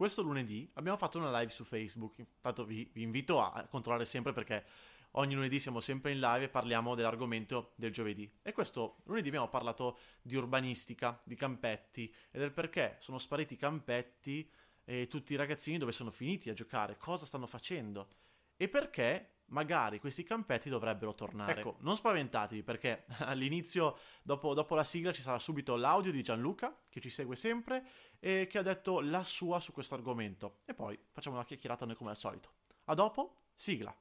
questo lunedì abbiamo fatto una live su Facebook. Intanto vi, vi invito a controllare sempre perché ogni lunedì siamo sempre in live e parliamo dell'argomento del giovedì. E questo lunedì abbiamo parlato di urbanistica, di campetti e del perché sono spariti i campetti e tutti i ragazzini dove sono finiti a giocare, cosa stanno facendo e perché magari questi campetti dovrebbero tornare. Ecco, non spaventatevi perché all'inizio, dopo, dopo, la sigla, ci sarà subito l'audio di Gianluca, che ci segue sempre, e che ha detto la sua su questo argomento. E poi facciamo una chiacchierata noi come al solito. A dopo, sigla.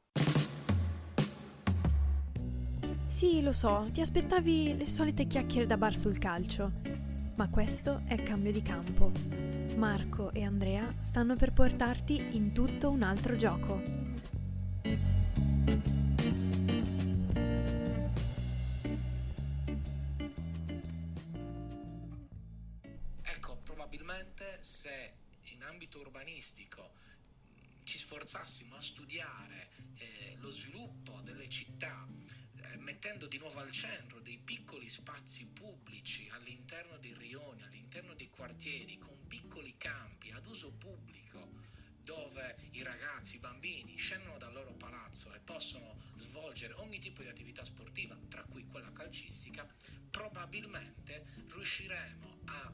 Sì, lo so, ti aspettavi le solite chiacchiere da bar sul calcio. Ma questo è cambio di campo. Marco e Andrea stanno per portarti in tutto un altro gioco. Ecco, probabilmente se in ambito urbanistico ci sforzassimo a studiare eh, lo sviluppo delle città, eh, mettendo di nuovo al centro dei piccoli spazi pubblici all'interno dei rioni, all'interno dei quartieri, con piccoli campi ad uso pubblico, dove i ragazzi, i bambini scendono dal svolgere ogni tipo di attività sportiva, tra cui quella calcistica, probabilmente riusciremo a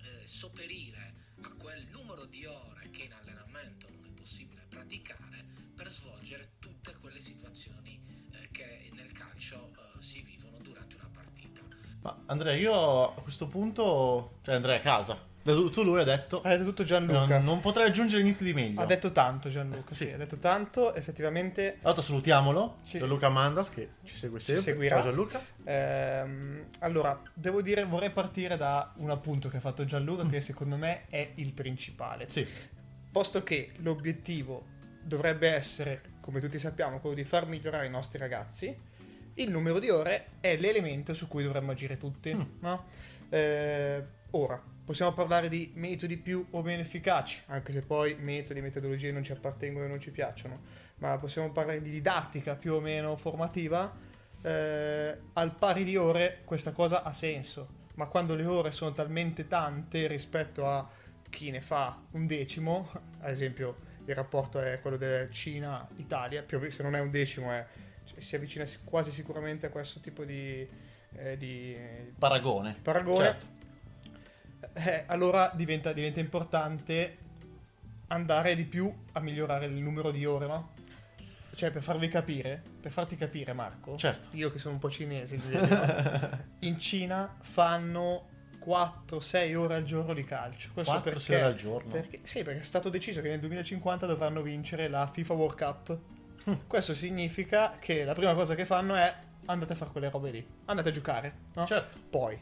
eh, sopperire a quel numero di ore che in allenamento non è possibile praticare per svolgere tutte quelle situazioni eh, che nel calcio eh, si vivono durante una partita. Ma Andrea, io a questo punto, cioè andrei a casa tu lui ha detto. Ha detto tutto Gianluca. Non, non potrei aggiungere niente di meglio. Ha detto tanto Gianluca. Sì, sì ha detto tanto. Effettivamente. Allora salutiamolo. Sì. Gianluca Mandas che ci segue sempre. Ci seguirà. Ciao Gianluca. Ehm, allora, devo dire, vorrei partire da un appunto che ha fatto Gianluca, mm. che secondo me è il principale. Sì. Posto che l'obiettivo dovrebbe essere, come tutti sappiamo, quello di far migliorare i nostri ragazzi, il numero di ore è l'elemento su cui dovremmo agire tutti. Mm. No? Eh, ora Possiamo parlare di metodi più o meno efficaci, anche se poi metodi e metodologie non ci appartengono e non ci piacciono, ma possiamo parlare di didattica più o meno formativa. Eh, al pari di ore questa cosa ha senso, ma quando le ore sono talmente tante rispetto a chi ne fa un decimo, ad esempio il rapporto è quello della Cina-Italia, se non è un decimo è, si avvicina quasi sicuramente a questo tipo di, eh, di paragone. paragone. Certo eh, allora diventa, diventa, importante andare di più a migliorare il numero di ore, no? Cioè, per farvi capire, per farti capire, Marco, certo. io che sono un po' cinese, in Cina fanno 4-6 ore al giorno di calcio. Questo 4 perché, ore al giorno? Perché, sì, perché è stato deciso che nel 2050 dovranno vincere la FIFA World Cup. Hm. Questo significa che la prima cosa che fanno è andate a fare quelle robe lì, andate a giocare, no? Certo. Poi,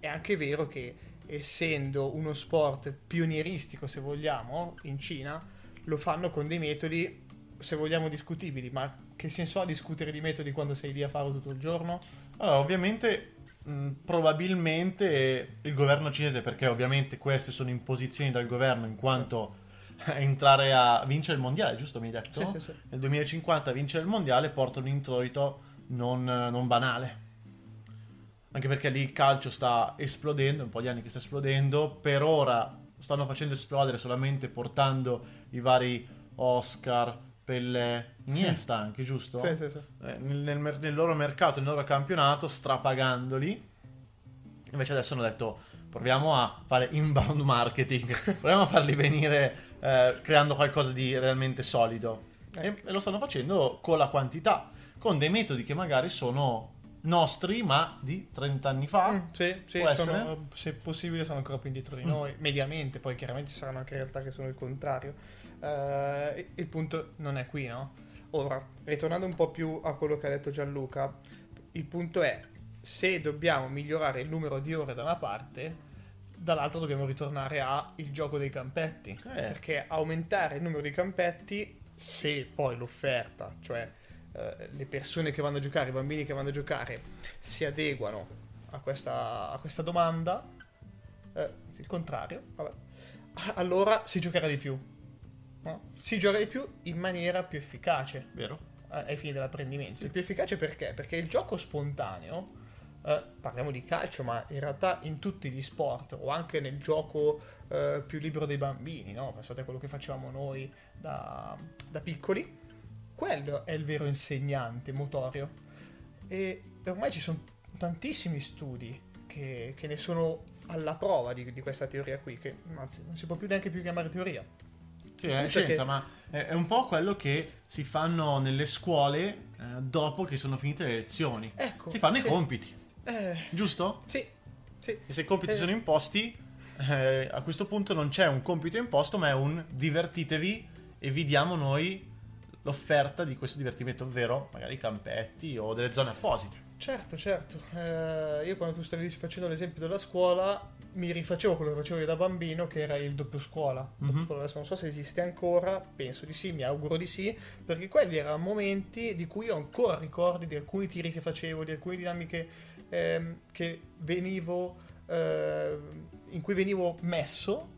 è anche vero che essendo uno sport pionieristico, se vogliamo, in Cina, lo fanno con dei metodi, se vogliamo, discutibili. Ma che senso ha discutere di metodi quando sei lì a farlo tutto il giorno? Allora, ovviamente, probabilmente il governo cinese, perché ovviamente queste sono imposizioni dal governo in quanto... entrare a vincere il mondiale, giusto mi hai detto? Sì, sì, sì. Nel 2050 vincere il mondiale porta un introito non, non banale anche perché lì il calcio sta esplodendo, un po' di anni che sta esplodendo, per ora stanno facendo esplodere solamente portando i vari Oscar, Pelle, Iniesta anche, giusto? Sì, sì, sì. Eh, nel, nel, loro mercato, nel loro campionato, strapagandoli. Invece adesso hanno detto, proviamo a fare inbound marketing, proviamo a farli venire eh, creando qualcosa di realmente solido. E, e lo stanno facendo con la quantità, con dei metodi che magari sono nostri, ma di 30 anni fa. Mm, sì, sì sono, se possibile sono ancora più indietro di mm. noi, mediamente, poi chiaramente ci saranno anche realtà che sono il contrario. Uh, il punto non è qui, no? Ora, ritornando un po' più a quello che ha detto Gianluca, il punto è, se dobbiamo migliorare il numero di ore da una parte, dall'altra dobbiamo ritornare al gioco dei campetti, eh. perché aumentare il numero di campetti, se poi l'offerta, cioè eh, le persone che vanno a giocare, i bambini che vanno a giocare, si adeguano a questa, a questa domanda, eh, il contrario, vabbè, allora si giocherà di più. No? Si gioca di più in maniera più efficace. Vero? ai fini dell'apprendimento. Sì. Il più efficace perché? Perché il gioco spontaneo eh, parliamo di calcio, ma in realtà in tutti gli sport o anche nel gioco eh, più libero dei bambini, no? pensate a quello che facevamo noi da, da piccoli, quello è il vero insegnante motorio. E ormai ci sono tantissimi studi che, che ne sono alla prova di, di, questa teoria qui, che anzi non si può più neanche più chiamare teoria. Sì, è scienza, ma è, è, un po' quello che si fanno nelle scuole eh, dopo che sono finite le lezioni. Ecco, si fanno sì. i compiti. Eh, giusto? Sì. sì. E se i compiti eh. sono imposti, eh, a questo punto non c'è un compito imposto, ma è un divertitevi e vi diamo noi l'offerta di questo divertimento, ovvero magari campetti o delle zone apposite. Certo, certo. Eh, io quando tu stavi facendo l'esempio della scuola mi rifacevo quello che facevo io da bambino, che era il doppio scuola. Mm-hmm. Doppio scuola adesso non so se esiste ancora, penso di sì, mi auguro di sì, perché quelli erano momenti di cui ho ancora ricordi di alcuni tiri che facevo, di alcune dinamiche ehm, che venivo, eh, in cui venivo messo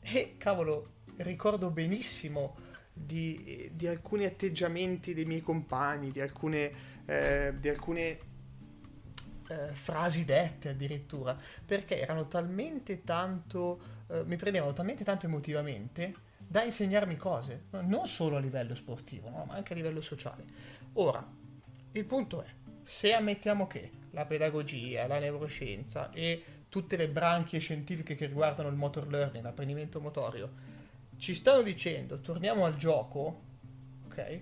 e cavolo, ricordo benissimo di, di alcuni atteggiamenti dei miei compagni, di alcune, eh, di alcune eh, frasi dette addirittura, perché erano talmente tanto, eh, mi prendevano talmente tanto emotivamente da insegnarmi cose, non solo a livello sportivo, no? ma anche a livello sociale. Ora, il punto è, se ammettiamo che la pedagogia, la neuroscienza e tutte le branchie scientifiche che riguardano il motor learning, l'apprendimento motorio, ci stanno dicendo torniamo al gioco, ok?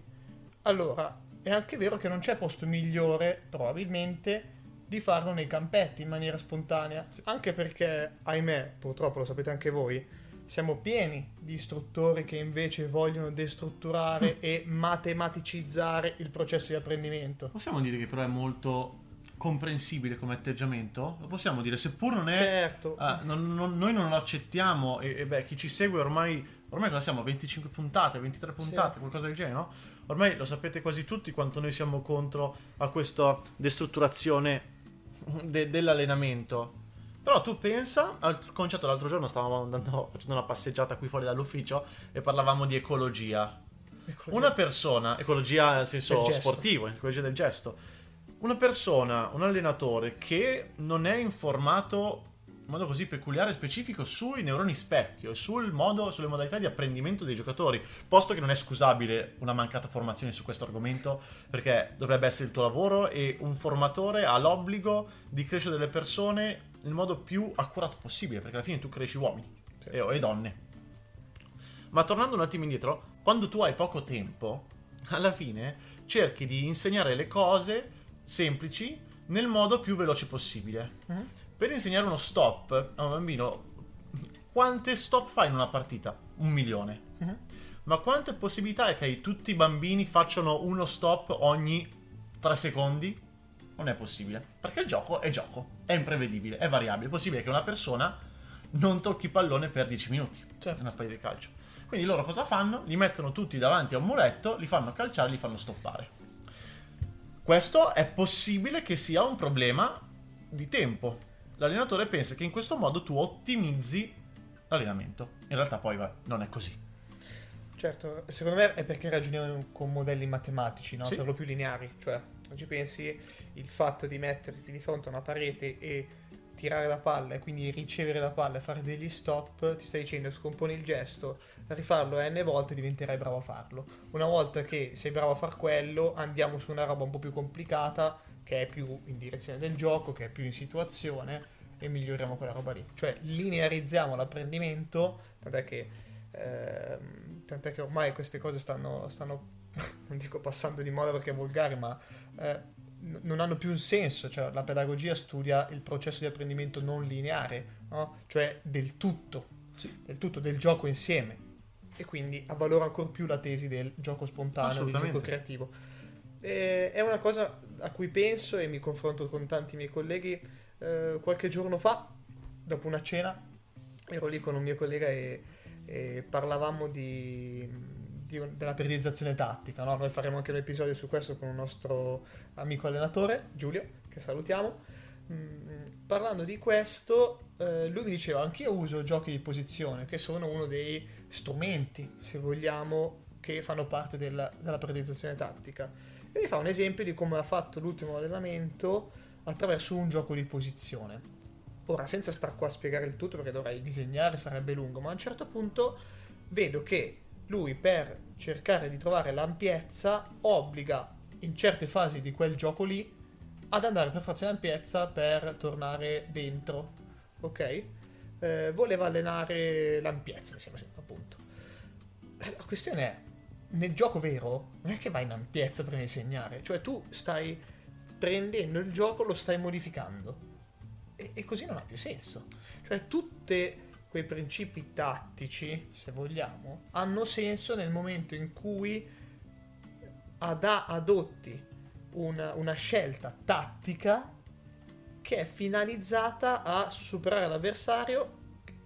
Allora è anche vero che non c'è posto migliore, probabilmente, di farlo nei campetti in maniera spontanea. Anche perché, ahimè, purtroppo lo sapete anche voi, siamo pieni di istruttori che invece vogliono destrutturare e matematicizzare il processo di apprendimento. Possiamo dire che però è molto comprensibile come atteggiamento? Lo possiamo dire, seppur non è... Certo. Ah, non, non, noi non lo accettiamo e, e, beh, chi ci segue ormai... Ormai cosa siamo? 25 puntate, 23 puntate, sì. qualcosa del genere, no? Ormai lo sapete quasi tutti quanto noi siamo contro a questa destrutturazione de, dell'allenamento. Però tu pensa al concetto l'altro giorno stavamo andando facendo una passeggiata qui fuori dall'ufficio e parlavamo di ecologia. ecologia. Una persona, ecologia nel senso sportivo, ecologia del gesto una persona, un allenatore che non è informato in modo così peculiare e specifico sui neuroni specchio e sul modo, sulle modalità di apprendimento dei giocatori, posto che non è scusabile una mancata formazione su questo argomento, perché dovrebbe essere il tuo lavoro e un formatore ha l'obbligo di crescere delle persone nel modo più accurato possibile, perché alla fine tu cresci uomini sì. e, e donne. Ma tornando un attimo indietro, quando tu hai poco tempo, alla fine cerchi di insegnare le cose semplici nel modo più veloce possibile. Uh-huh. Per insegnare uno stop a un bambino, quante stop fai in una partita? Un milione. Uh-huh. Ma quante possibilità è che tutti i bambini facciano uno stop ogni 3 secondi? Non è possibile. Perché il gioco è gioco, è imprevedibile, è variabile. È possibile che una persona non tocchi pallone per 10 minuti certo. in una partita di calcio. Quindi loro cosa fanno? Li mettono tutti davanti a un muretto, li fanno calciare, li fanno stoppare. Questo è possibile che sia un problema di tempo. L'allenatore pensa che in questo modo tu ottimizzi l'allenamento. In realtà poi va, non è così. Certo, secondo me è perché ragioniamo con modelli matematici, no? sì. per lo più lineari. Cioè, oggi pensi il fatto di metterti di fronte a una parete e tirare la palla e quindi ricevere la palla e fare degli stop, ti stai dicendo scomponi il gesto, rifarlo n volte diventerai bravo a farlo. Una volta che sei bravo a far quello, andiamo su una roba un po' più complicata, che è più in direzione del gioco, che è più in situazione, e miglioriamo quella roba lì. Cioè linearizziamo l'apprendimento, tant'è che, eh, tant'è che ormai queste cose stanno, stanno non dico passando di moda perché è volgare, ma eh, non hanno più un senso, cioè la pedagogia studia il processo di apprendimento non lineare, no? cioè del tutto, sì. del tutto, del gioco insieme e quindi avvalora ancora più la tesi del gioco spontaneo, del gioco creativo. E è una cosa a cui penso e mi confronto con tanti miei colleghi. Eh, qualche giorno fa, dopo una cena, ero lì con un mio collega e, e parlavamo di, di, della periodizzazione tattica. No? Noi faremo anche un episodio su questo con un nostro amico allenatore, Giulio, che salutiamo. Mm, parlando di questo, eh, lui mi diceva: Anch'io uso giochi di posizione, che sono uno dei strumenti, se vogliamo, che fanno parte della, della periodizzazione tattica. E mi fa un esempio di come ha fatto l'ultimo allenamento attraverso un gioco di posizione. Ora, senza star qua a spiegare il tutto perché dovrei disegnare, sarebbe lungo, ma a un certo punto vedo che lui per cercare di trovare l'ampiezza obbliga in certe fasi di quel gioco lì ad andare per forza in ampiezza per tornare dentro, ok? Eh, voleva allenare l'ampiezza, mi sembra appunto. Eh, la questione è, nel gioco vero, non è che vai in ampiezza per insegnare, cioè tu stai prendendo il gioco, lo stai modificando. E, e così non ha più senso. Cioè tutti quei principi tattici, se vogliamo, hanno senso nel momento in cui ad- adotti una, una scelta tattica che è finalizzata a superare l'avversario,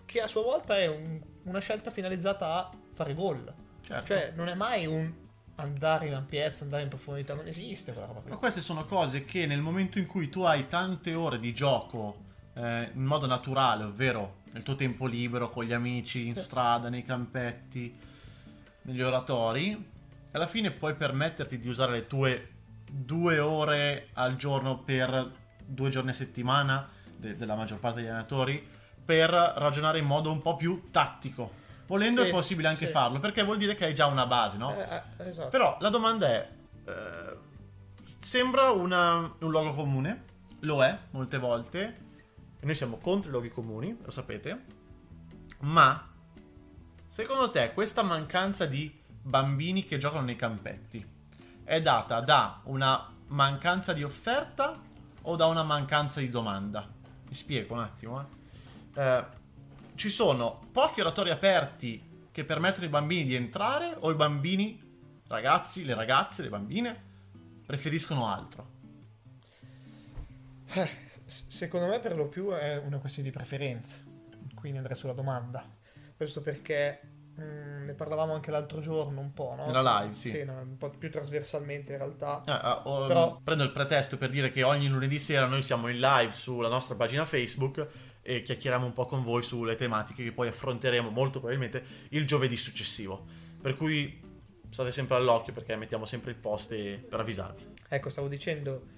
che a sua volta è un- una scelta finalizzata a fare gol. Certo. Cioè, non è mai un andare in ampiezza, andare in profondità, non esiste quella roba. Ma queste sono cose che nel momento in cui tu hai tante ore di gioco eh, in modo naturale, ovvero nel tuo tempo libero, con gli amici, in Sì. strada, nei campetti, negli oratori, alla fine puoi permetterti di usare le tue due ore al giorno per due giorni a settimana de- della maggior parte degli allenatori per ragionare in modo un po' più tattico. Volendo Sì, è possibile anche sì. farlo, perché vuol dire che hai già una base, no? Eh, eh, esatto. Però la domanda è: eh, sembra una- un luogo comune, lo è molte volte, noi siamo contro i luoghi comuni, lo sapete, ma secondo te questa mancanza di bambini che giocano nei campetti è data da una mancanza di offerta o da una mancanza di domanda? Mi spiego un attimo. eh. Eh, ci sono pochi oratori aperti che permettono ai bambini di entrare o i bambini, ragazzi, le ragazze, le bambine, preferiscono altro? Eh, secondo me per lo più è una questione di preferenza, quindi andrei sulla domanda. Questo perché mm, ne parlavamo anche l'altro giorno un po', no? Nella live, sì. Sì, no, un po' più trasversalmente in realtà. Eh, oh, Però- Prendo il pretesto per dire che ogni lunedì sera noi siamo in live sulla nostra pagina Facebook e chiacchieriamo un po' con voi sulle tematiche che poi affronteremo molto probabilmente il giovedì successivo. Per cui state sempre all'occhio perché mettiamo sempre il post per avvisarvi. Ecco, stavo dicendo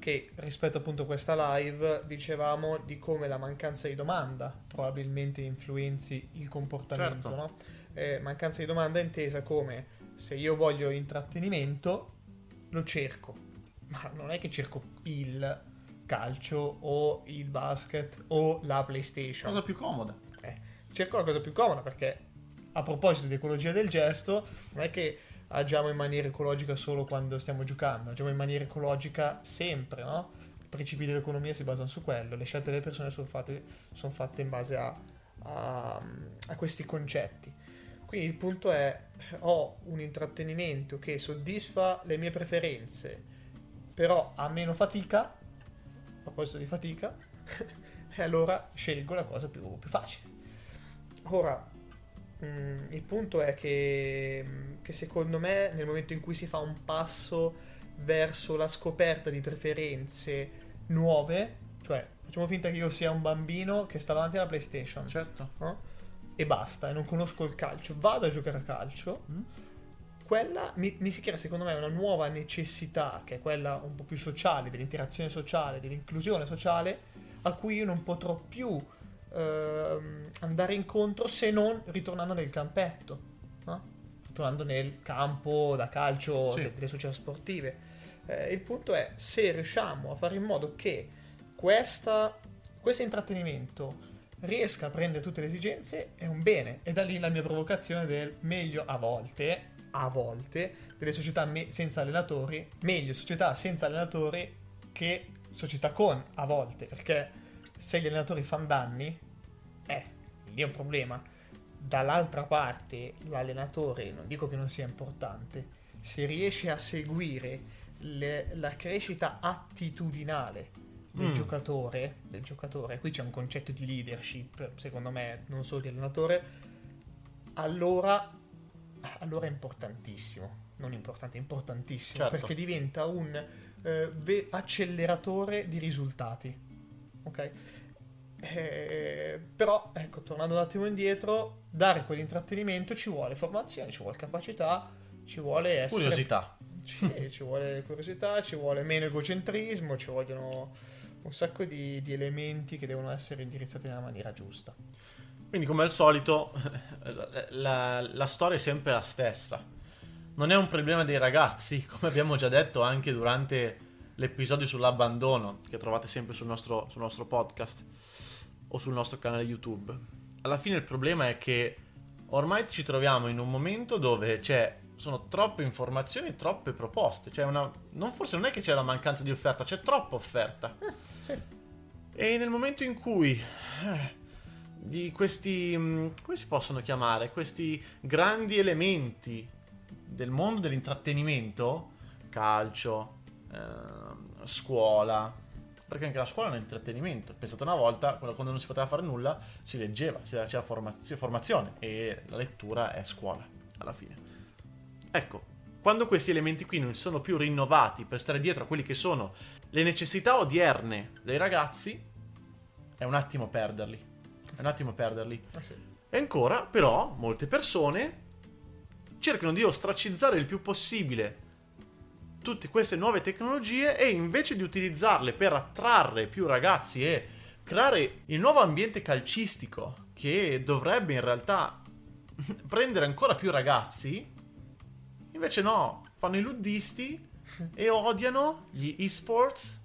che rispetto appunto a questa live dicevamo di come la mancanza di domanda probabilmente influenzi il comportamento, Certo. no? Eh, mancanza di domanda intesa come se io voglio intrattenimento lo cerco, ma non è che cerco il calcio o il basket o la PlayStation. Cosa più comoda. Eh, cerco la cosa più comoda perché a proposito di ecologia del gesto, non è che agiamo in maniera ecologica solo quando stiamo giocando, agiamo in maniera ecologica sempre, no? I principi dell'economia si basano su quello, le scelte delle persone sono fatte, sono fatte in base a, a- a questi concetti. Quindi il punto è, ho un intrattenimento che soddisfa le mie preferenze, però ha meno fatica, a proposito di fatica, e allora scelgo la cosa più, più facile. Ora, mm, il punto è che, mm, che secondo me nel momento in cui si fa un passo verso la scoperta di preferenze nuove, cioè facciamo finta che io sia un bambino che sta davanti alla PlayStation Certo. no? e basta, e non conosco il calcio, vado a giocare a calcio, Mm. Quella mi, mi si crea secondo me una nuova necessità, che è quella un po' più sociale, dell'interazione sociale, dell'inclusione sociale, a cui io non potrò più ehm, andare incontro se non ritornando nel campetto, no? ritornando nel campo da calcio Sì. de- delle società sportive. Eh, il punto è se riusciamo a fare in modo che questa, questo intrattenimento riesca a prendere tutte le esigenze è un bene e da lì la mia provocazione del meglio a volte a volte delle società me- senza allenatori meglio società senza allenatori che società con a volte perché se gli allenatori fanno danni eh lì è un problema dall'altra parte l'allenatore non dico che non sia importante se riesce a seguire le- la crescita attitudinale del Mm. giocatore, del giocatore, qui c'è un concetto di leadership, secondo me, non solo di allenatore, allora, allora è importantissimo. Non importante, è importantissimo, Certo. perché diventa un eh, ve- acceleratore di risultati. Ok? Eh, però, ecco, tornando un attimo indietro, dare quell'intrattenimento ci vuole formazione, ci vuole capacità, ci vuole essere Curiosità. sì, ci vuole curiosità, ci vuole meno egocentrismo, ci vogliono un sacco di, di elementi che devono essere indirizzati nella maniera giusta. Quindi, come al solito, la, la- storia è sempre la stessa. Non è un problema dei ragazzi, come abbiamo già detto anche durante l'episodio sull'abbandono, che trovate sempre sul nostro, sul nostro podcast o sul nostro canale YouTube. Alla fine il problema è che ormai ci troviamo in un momento dove c'è, sono troppe informazioni e troppe proposte. Cioè una, non, forse non è che c'è la mancanza di offerta, c'è troppa offerta. Sì. E nel momento in cui eh, di questi, mh, come si possono chiamare? Questi grandi elementi del mondo dell'intrattenimento, calcio, ehm, scuola, perché anche la scuola è un intrattenimento. Pensate una volta, quando non si poteva fare nulla, si leggeva, si faceva formazio- formazione e la lettura è scuola, alla fine. Ecco, quando questi elementi qui non sono più rinnovati per stare dietro a quelli che sono le necessità odierne dei ragazzi, è un attimo perderli. È un attimo perderli. Ah, sì. E ancora, però, molte persone cercano di ostracizzare il più possibile tutte queste nuove tecnologie e invece di utilizzarle per attrarre più ragazzi e creare il nuovo ambiente calcistico che dovrebbe in realtà prendere ancora più ragazzi, invece no, fanno i luddisti e odiano gli esports,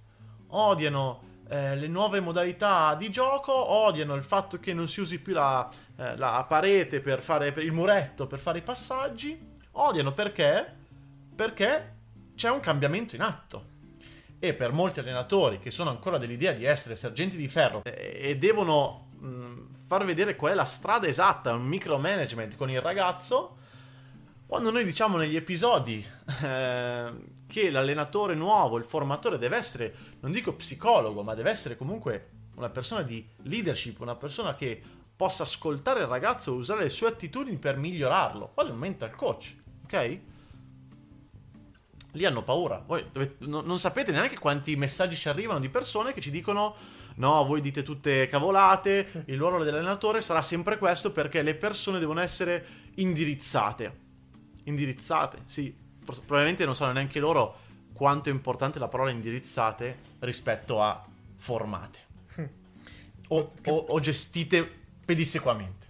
odiano eh, le nuove modalità di gioco, odiano il fatto che non si usi più la, eh, la parete per fare per il muretto per fare i passaggi, odiano perché? Perché c'è un cambiamento in atto. E per molti allenatori che sono ancora dell'idea di essere sergenti di ferro eh, e devono mh, far vedere qual è la strada esatta, un micromanagement con il ragazzo, quando noi diciamo negli episodi eh, che l'allenatore nuovo, il formatore deve essere, non dico psicologo, ma deve essere comunque una persona di leadership, una persona che possa ascoltare il ragazzo e usare le sue attitudini per migliorarlo. Quello è un mental coach, ok? Lì hanno paura. Voi dovete- no- non sapete neanche quanti messaggi ci arrivano di persone che ci dicono: No, voi dite tutte cavolate. Il ruolo dell'allenatore sarà sempre questo perché le persone devono essere indirizzate. Indirizzate, sì. Probabilmente non sanno neanche loro quanto è importante la parola indirizzate rispetto a formate o, Che- o- o gestite pedissequamente.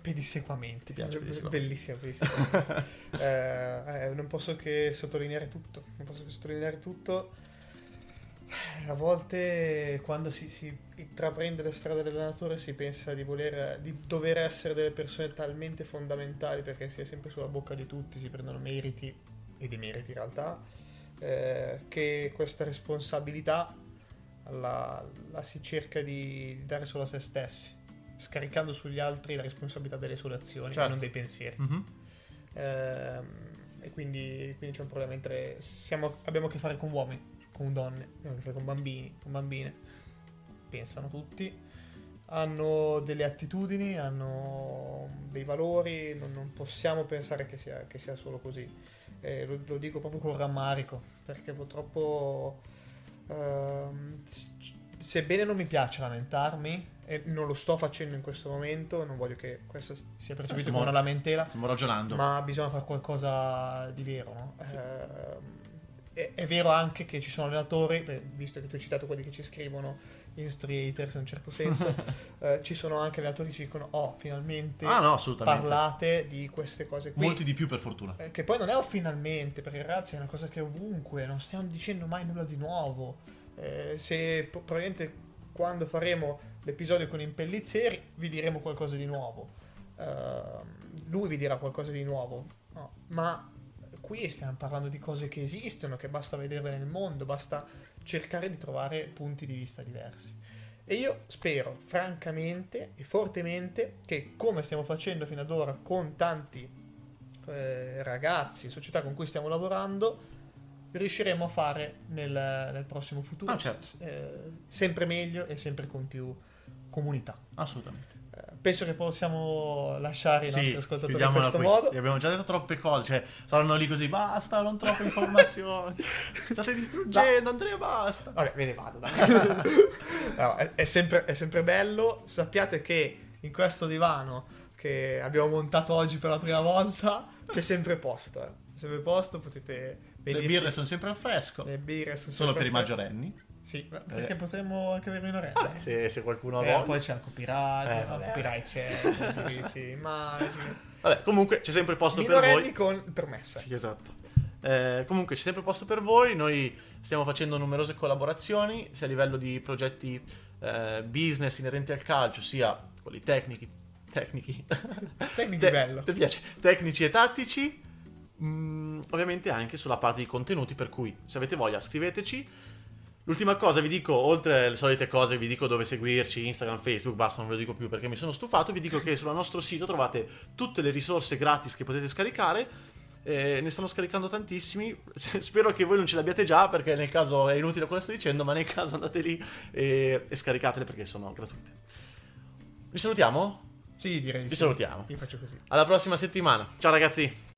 Pedissequamente. piace pedissequamente? Bellissimo, bellissimo. Eh, eh, non posso che sottolineare tutto. Non posso che sottolineare tutto. A volte quando si, si intraprende la strada dell'allenatore si pensa di, voler, di dover essere delle persone talmente fondamentali perché si è sempre sulla bocca di tutti, si prendono meriti e demeriti in realtà, eh, che questa responsabilità la, la si cerca di dare solo a se stessi, scaricando sugli altri la responsabilità delle sue azioni Certo. e non dei pensieri. Mhm. Ehm, e quindi, quindi c'è un problema mentre siamo- abbiamo a che fare con uomini, con donne, con bambini, con bambine. Pensano tutti, hanno delle attitudini, hanno dei valori, non, non possiamo pensare che sia, che sia solo così. Eh, lo, lo dico proprio con rammarico, perché purtroppo, ehm, sebbene non mi piace lamentarmi, e non lo sto facendo in questo momento, non voglio che questo sia percepito stiamo- come una lamentela, Stiamo ragionando. ma bisogna fare qualcosa di vero, no? Ehm, è, è vero anche che ci sono allenatori, visto che tu hai citato quelli che ci scrivono i nostri haters in un certo senso, eh, ci sono anche allenatori che ci dicono, oh, finalmente ah, no, parlate di queste cose qui. Molti di più, per fortuna. Eh, Che poi non è un finalmente, perché ragazzi è una cosa che è ovunque, non stiamo dicendo mai nulla di nuovo. Eh, se probabilmente quando faremo l'episodio con Impellizzeri vi diremo qualcosa di nuovo. Ehm, lui vi dirà qualcosa di nuovo. No, ma qui stiamo parlando di cose che esistono, che basta vederle nel mondo, basta cercare di trovare punti di vista diversi. E io spero, francamente e fortemente, che come stiamo facendo fino ad ora con tanti eh, ragazzi, società con cui stiamo lavorando, riusciremo a fare nel, nel prossimo futuro. Ah, certo. eh, sempre meglio e sempre con più comunità. Assolutamente. Penso che possiamo lasciare i nostri ascoltatori in questo qui. modo. Gli abbiamo già detto troppe cose, cioè saranno lì così, basta, non troppe informazioni. State distruggendo, Andrea, basta. Vabbè, me ne vado. No, è, è sempre, è sempre bello. Sappiate che in questo divano che abbiamo montato oggi per la prima volta c'è sempre posto. eh. C'è sempre posto, potete Le venirci. birre sono sempre al fresco, Le birre sono solo per i maggiorenni. Sì, perché eh. potremmo anche avere minorenne. Vabbè, se, se qualcuno ha eh, poi c'è il copyright, eh, vabbè. copyright c'è, diritti, immagini. Vabbè, comunque c'è sempre posto per voi. con permessa. Sì, esatto. Eh, comunque c'è sempre posto per voi, noi stiamo facendo numerose collaborazioni, sia a livello di progetti eh, business inerenti al calcio, sia quelli tecnici, tecnici, tecnici Te- bello. Ti piace? Tecnici e tattici, mm, ovviamente anche sulla parte di contenuti, per cui se avete voglia scriveteci L'ultima cosa vi dico, oltre alle solite cose, vi dico dove seguirci, Instagram, Facebook, basta, non ve lo dico più perché mi sono stufato, vi dico che sul nostro sito trovate tutte le risorse gratis che potete scaricare, eh, ne stanno scaricando tantissimi, spero che voi non ce l'abbiate già perché nel caso è inutile quello che sto dicendo, ma nel caso andate lì e, e scaricatele perché sono gratuite. Vi salutiamo? Sì, direi Vi sì. salutiamo. Io faccio così. Alla prossima settimana. Ciao ragazzi.